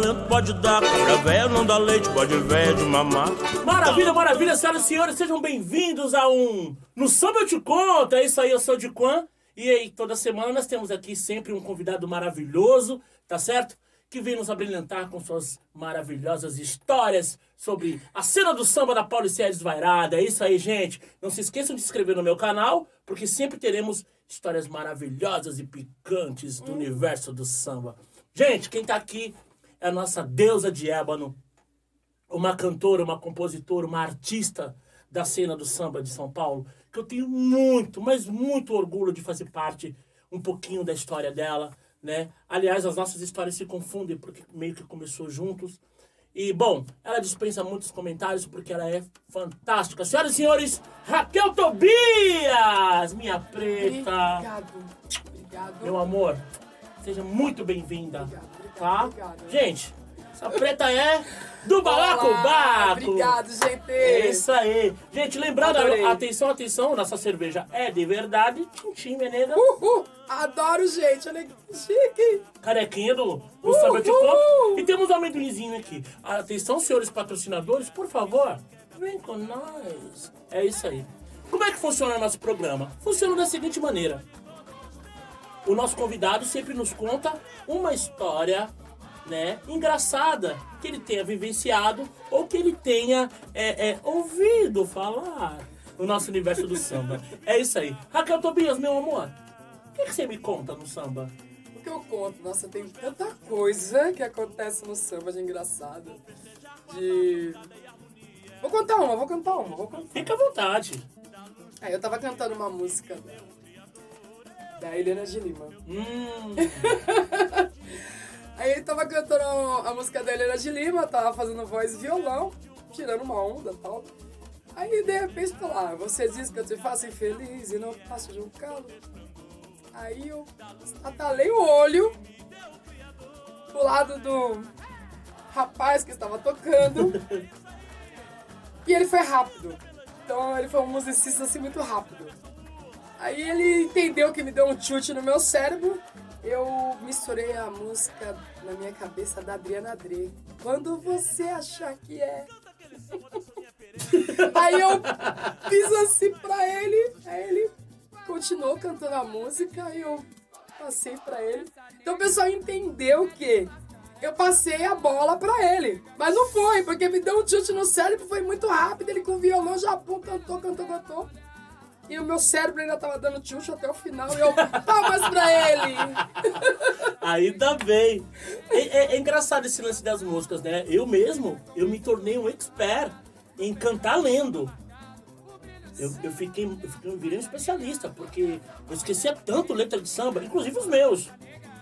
talento pode dar. Cabra velho não dá leite, pode velho de mamar. Maravilha, maravilha, senhoras e senhores, sejam bem-vindos a um No Samba Eu Te Conto. É isso aí, eu sou o Diquan. E aí, toda semana nós temos aqui sempre um convidado maravilhoso, tá certo? Que vem nos abrilhantar com suas maravilhosas histórias sobre a cena do samba da Paulicéia Desvairada. É isso aí, gente. Não se esqueçam de se inscrever no meu canal, porque sempre teremos histórias maravilhosas e picantes do universo do samba. Gente, quem tá aqui é a nossa deusa de ébano, uma cantora, uma compositora, uma artista da cena do samba de São Paulo, que eu tenho muito, mas muito orgulho de fazer parte um pouquinho da história dela, né? Aliás, as nossas histórias se confundem porque meio que começou juntos. E, bom, ela dispensa muitos comentários porque ela é fantástica. Senhoras e senhores, Raquel Tobias, minha preta. Obrigado. Obrigado. Meu amor, seja muito bem-vinda, Obrigado, tá? obrigado. Gente, essa preta é do Balacobaco. Obrigado, gente. É isso aí. Gente, lembrando, Adorei. atenção, atenção, nossa cerveja é de verdade. Tintim, Meneda. Uhul. Adoro, gente. Olha que chique. Carequinha do, do. Samba de Conto. E temos um amendoinzinho aqui. Atenção, senhores patrocinadores, por favor, vem com nós. É isso aí. Como é que funciona o nosso programa? Funciona da seguinte maneira. O nosso convidado sempre nos conta uma história, né, engraçada que ele tenha vivenciado ou que ele tenha é, é, ouvido falar no nosso universo do samba. É isso aí. Raquel Tobias, meu amor, o que, que você me conta no samba? O que eu conto? Nossa, tem tanta coisa que acontece no samba de engraçado. De. Vou contar uma, vou contar uma, vou contar. Fica à vontade. Aí eu tava cantando uma música da Helena de Lima. Hum, Aí eu tava cantando a música da Helena de Lima, tava fazendo voz e violão, tirando uma onda e tal. Aí de repente tô lá, você diz que eu te faço infeliz e não faço de um calo. Aí eu atalei o olho pro lado do rapaz que estava tocando. e ele foi rápido. Então ele foi um musicista assim muito rápido. Aí ele entendeu que me deu um chute no meu cérebro. Eu misturei a música na minha cabeça da Adriana Dre. Quando você achar que é. Aí eu fiz assim pra ele, aí ele continuou cantando a música e eu passei pra ele. Então o pessoal entendeu que eu passei a bola pra ele. Mas não foi, porque me deu um chute no cérebro, foi muito rápido. Ele com violão já pum, cantou, cantou, cantou. E o meu cérebro ainda tava dando chute até o final e eu palmas pra ele. ainda bem. É, é- é engraçado esse lance das músicas, né? Eu mesmo, eu me tornei um expert em cantar lendo. Eu, eu fiquei, eu fiquei, eu virei um especialista, porque eu esquecia tanto letra de samba, inclusive os meus.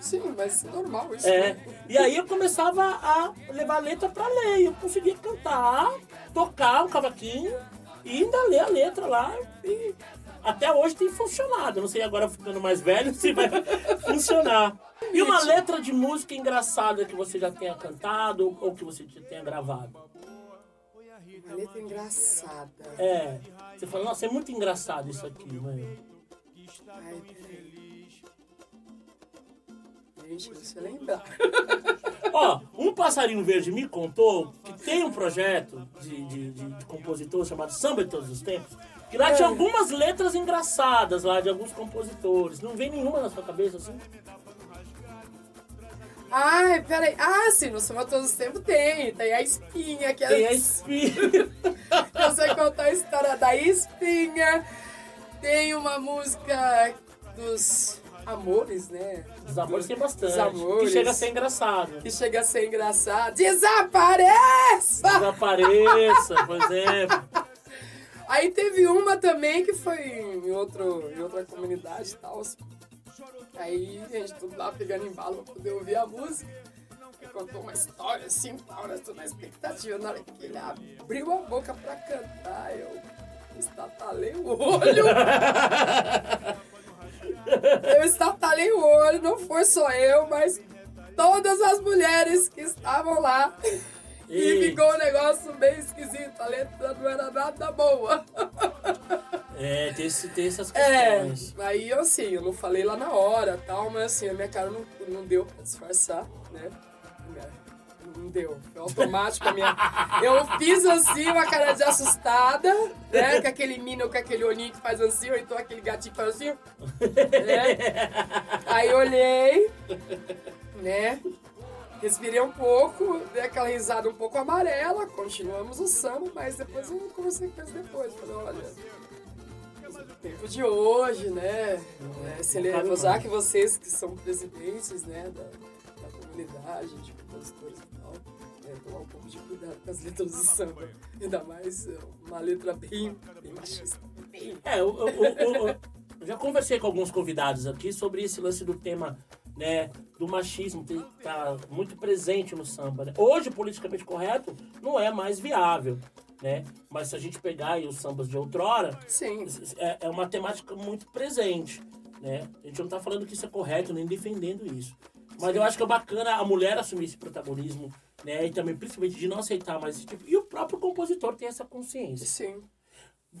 Sim, mas normal isso. É, né? e aí eu começava a levar a letra pra ler. e Eu conseguia cantar, tocar um cavaquinho e ainda ler a letra lá. E até hoje tem funcionado. Não sei agora ficando mais velho se vai funcionar. E uma letra de música engraçada que você já tenha cantado ou que você já tenha gravado? Uma letra engraçada. É. Você fala, nossa, é muito engraçado isso aqui, né? Ai, peraí. Gente, eu lembrar. Ó, um passarinho verde me contou que tem um projeto de, de, de, de compositor chamado Samba de Todos os Tempos, que lá tinha algumas letras engraçadas lá de alguns compositores. Não vem nenhuma na sua cabeça assim? Ai, peraí. Ah, sim, no Samba Todos os Tempos tem. Tem a espinha, que é Tem a espinha. Eu sei contar a história da espinha. Tem uma música dos amores, né? Os amores tem bastante. Os amores. Que chega a ser engraçado. Que chega a ser engraçado. Desapareça! Desapareça, por exemplo. Aí teve uma também que foi em, outro, em outra comunidade e tal. Aí a gente tudo lá pegando embalo pra poder ouvir a música. Ele contou uma história assim, tal, eu tô na expectativa. Na hora que ele abriu a boca pra cantar, eu estatalei o olho. eu estatalei o olho, não foi só eu, mas todas as mulheres que estavam lá. E Ei. ficou um negócio bem esquisito. A letra não era nada boa. É, tem, tem essas É, questões. aí eu assim, eu não falei lá na hora tal, mas assim, a minha cara não, não deu pra disfarçar, né? Minha- deu. Foi automático a minha. Eu fiz assim, uma cara de assustada, né? Com aquele mino, com aquele olhinho que faz assim, ou então aquele gatinho que faz assim. Né? Aí olhei, né? Respirei um pouco, dei aquela risada um pouco amarela, continuamos o samba, mas depois eu conversei com eles depois. Falei, olha. Tempo de hoje, né? É, se ele, usar que vocês que são presidentes, né, da, da comunidade, de compositores e tal, é, tomar um pouco de cuidado com as letras do samba. Ainda mais é, uma letra bem, bem machista. É, eu, eu- eu- eu- eu já conversei com alguns convidados aqui sobre esse lance do tema, né, do machismo que tá muito presente no samba. né? Hoje, politicamente correto, não é mais viável, né? Mas se a gente pegar os sambas de outrora, Sim, é, é uma temática muito presente, né? A gente não tá falando que isso é correto, nem defendendo isso. Mas eu acho que é bacana a mulher assumir esse protagonismo, né? E também, principalmente, de não aceitar mais esse tipo. E o próprio compositor tem essa consciência. sim.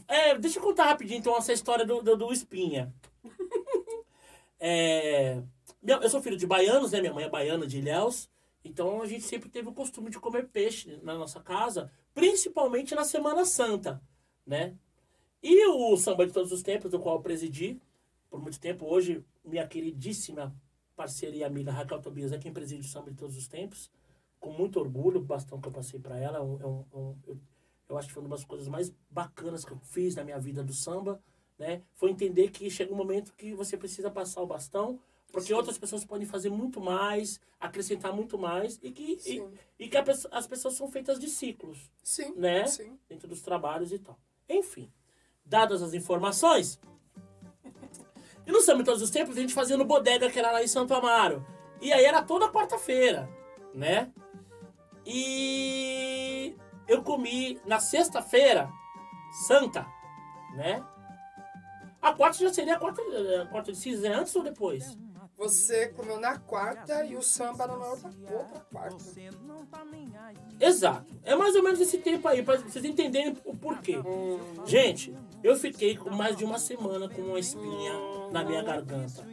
É, deixa eu contar rapidinho, então, essa história do, do, do Espinha. É, eu sou filho de baianos, né? Minha mãe é baiana de Ilhéus. Então, a gente sempre teve o costume de comer peixe na nossa casa, principalmente na Semana Santa, né? E o Samba de Todos os Tempos, do qual eu presidi por muito tempo, hoje, minha queridíssima parceira e amiga Raquel Tobias é quem preside o Samba de Todos os Tempos, com muito orgulho, o bastão que eu passei para ela. é um- é um- um- eu, eu acho que foi uma das coisas mais bacanas que eu fiz na minha vida do samba, né? Foi entender que chega um momento que você precisa passar o bastão, porque Sim. outras pessoas podem fazer muito mais, acrescentar muito mais, e que, e, e que a as pessoas são feitas de ciclos Sim, né? sim. Dentro dos trabalhos e tal. Enfim, dadas as informações. E no Samba de Todos os Tempos, a gente fazia no Bodega, que era lá em Santo Amaro. E aí era toda quarta-feira, né? E eu comi na sexta-feira, santa, né? A quarta já seria a quarta, a quarta de cinza, é antes ou depois? Você comeu na quarta e o samba na outra, outra quarta. Exato. É mais ou menos esse tempo aí, pra vocês entenderem o porquê. Gente, eu fiquei mais de uma semana com uma espinha na minha garganta.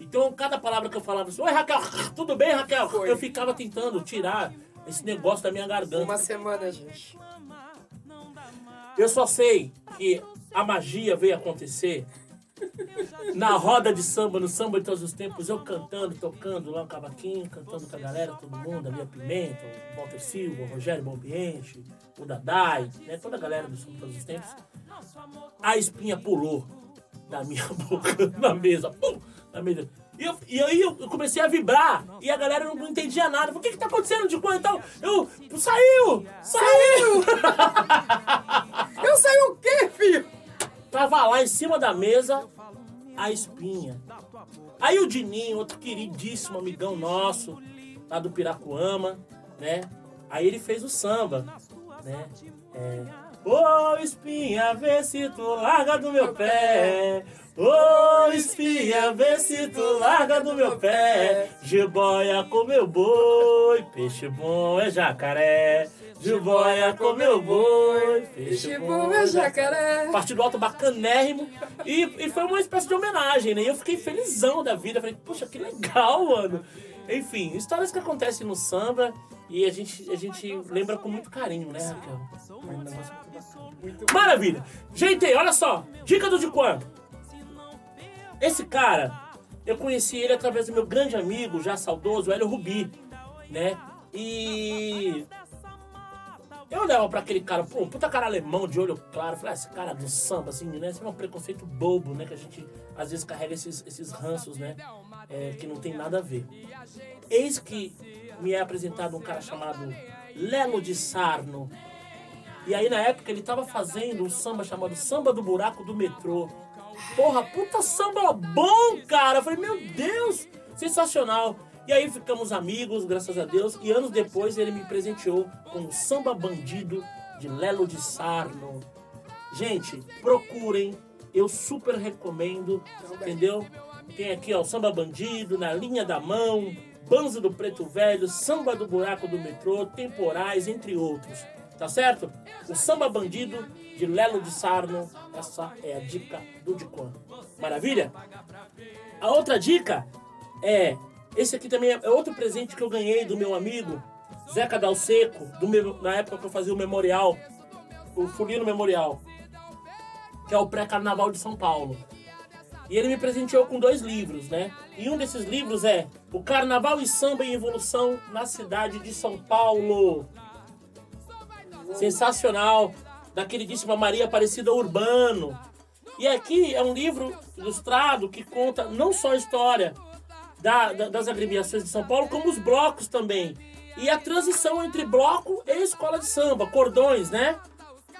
Então, cada palavra que eu falava assim, Oi, Raquel, tudo bem, Raquel? Foi. Eu ficava tentando tirar esse negócio da minha garganta. Uma semana, gente. Eu só sei que a magia veio acontecer na roda de samba, no samba de todos os tempos, eu cantando, tocando lá o cavaquinho, cantando com a galera, todo mundo, a Lia Pimenta, o Walter Silva, o Rogério Bombiente, o Dadai, né, toda a galera do samba de todos os tempos. A espinha pulou da minha boca na mesa, pum, na mesa. E, eu, e aí eu comecei a vibrar e a galera não entendia nada. O que que tá acontecendo de quando então? Eu, saiu! Saiu! Em cima da mesa a espinha. Aí o Dininho, outro queridíssimo amigão nosso, lá do Piracuama, né? Aí ele fez o samba, né? É, Ô espinha, vê se tu larga do meu pé. Ô espinha, vê se tu larga do meu pé. Jiboia comeu boi, peixe bom é jacaré. Jiboia comeu boi, peixe bom é jacaré. jacaré. Partido alto bacanérrimo. E, e foi uma espécie de homenagem, né? E eu fiquei felizão da vida. Falei, poxa, que legal, mano. Enfim, histórias que acontecem no samba e a gente, a gente lembra com muito carinho, né, Raquel? É um negócio muito bacana. Maravilha! Gente, olha só, dica do de quando? Esse cara, eu conheci ele através do meu grande amigo, já saudoso, Hélio Rubi, né? E eu olhava pra aquele cara, pô, um puta cara alemão de olho claro. Falei, ah, esse cara do samba, assim, né? Esse é um preconceito bobo, né? Que a gente às vezes carrega esses, esses ranços, né? É, que não tem nada a ver. Eis que me é apresentado um cara chamado Lelo de Sarno. E aí na época ele tava fazendo um samba chamado Samba do Buraco do Metrô. Porra, puta samba bom, cara! Eu falei, meu Deus, sensacional. E aí ficamos amigos, graças a Deus. E anos depois ele me presenteou com o Samba Bandido de Lelo de Sarno. Gente, procurem. Eu super recomendo, entendeu? Tem aqui, ó, o Samba Bandido, Na Linha da Mão, Banzo do Preto Velho, Samba do Buraco do Metrô, Temporais, entre outros. Tá certo? O Samba Bandido de Lelo de Sarno. Essa é a dica do Dicuan. Maravilha? A outra dica é. Esse aqui também é outro presente que eu ganhei do meu amigo Zeca Dalseco, do, mem- na época que eu fazia o memorial, o Fulino Memorial, que é o pré-carnaval de São Paulo. E ele me presenteou com dois livros, né? E um desses livros é O Carnaval e Samba em Evolução na cidade de São Paulo. Sensacional, da queridíssima Maria Aparecida Urbano. E aqui é um livro ilustrado que conta não só a história da- da- das agremiações de São Paulo, como os blocos também. E a transição entre bloco e escola de samba, cordões, né?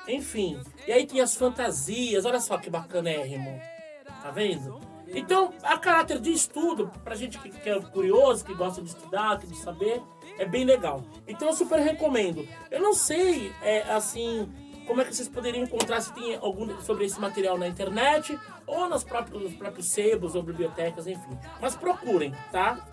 Enfim. E aí tem as fantasias, olha só que bacanérrimo. Tá vendo? Então, a caráter de estudo, pra gente que, que é curioso, que gosta de estudar, que de saber, é bem legal. Então eu super recomendo. Eu não sei, é, assim, como é que vocês poderiam encontrar se tem algum sobre esse material na internet ou nos próprios, nos próprios sebos ou bibliotecas, enfim. Mas procurem, tá?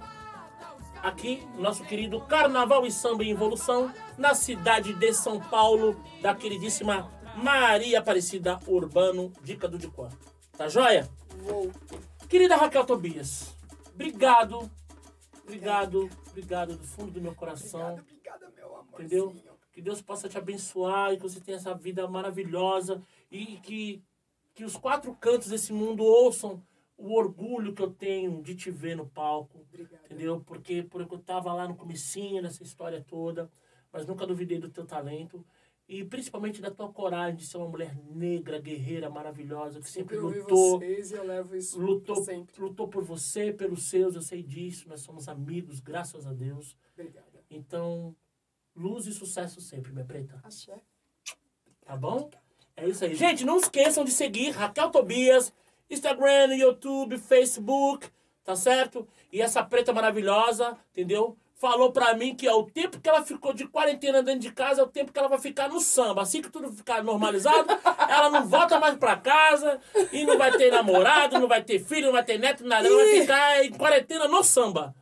Aqui, nosso querido Carnaval e Samba em Evolução, na cidade de São Paulo, da queridíssima Maria Aparecida Urbano, dica do Dicuã. Tá joia? Querida Raquel Tobias, obrigado, obrigado, obrigado do fundo do meu coração, Obrigada, meu amor. entendeu? Que Deus possa te abençoar e que você tenha essa vida maravilhosa e que, que os quatro cantos desse mundo ouçam o orgulho que eu tenho de te ver no palco, Obrigada. entendeu? Porque, porque eu tava lá no comecinho dessa história toda, mas nunca duvidei do teu talento e principalmente da tua coragem de ser uma mulher negra, guerreira, maravilhosa, que sempre Sempre lutou vocês e eu levo isso lutou, sempre. lutou por você, pelos seus, eu sei disso, nós somos amigos, graças a Deus. Obrigada. Então, luz e sucesso sempre, minha preta. Axé. Tá bom? É isso aí. Gente, não esqueçam de seguir Raquel Tobias, Instagram, YouTube, Facebook, tá certo? E essa preta maravilhosa, entendeu? Falou pra mim que é o tempo que ela ficou de quarentena dentro de casa é o tempo que ela vai ficar no samba. Assim que tudo ficar normalizado, ela não volta mais pra casa e não vai ter namorado, não vai ter filho, não vai ter neto, nada. Ela vai ficar em quarentena no samba.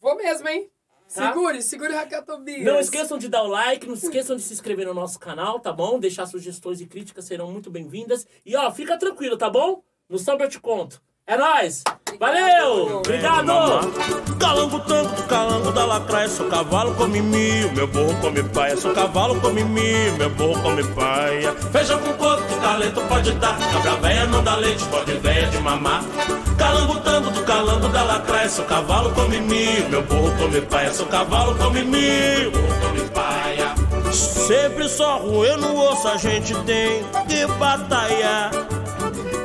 Vou mesmo, hein? Tá? Segure, segure Raquel Tobias. Não esqueçam de dar o like, não esqueçam de se inscrever no nosso canal, tá bom? Deixar sugestões e críticas serão muito bem-vindas. E ó, fica tranquilo, tá bom? No samba eu te conto. É nóis! Valeu! Obrigado! Calango tango, calango da lacraia, sou cavalo come mil, meu burro come paia, sou cavalo come mil, meu burro come paia. Feijão com coco, que talento pode dar, cabra véia não dá leite, pode véia de mamar. Calango tango do calango da lacraia, sou cavalo come mil, meu burro come paia, sou cavalo come mil, burro come paia. Sempre só ruim no osso a gente tem que batalhar.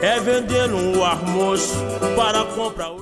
É vendendo o almoço para comprar o.